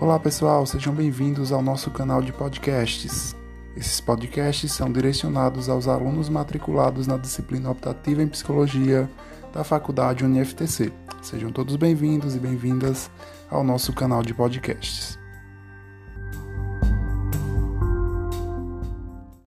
Olá pessoal, sejam bem-vindos ao nosso canal de podcasts. Esses podcasts são direcionados aos alunos matriculados na disciplina optativa em psicologia da Faculdade UniFTC. Sejam todos bem-vindos e bem-vindas ao nosso canal de podcasts.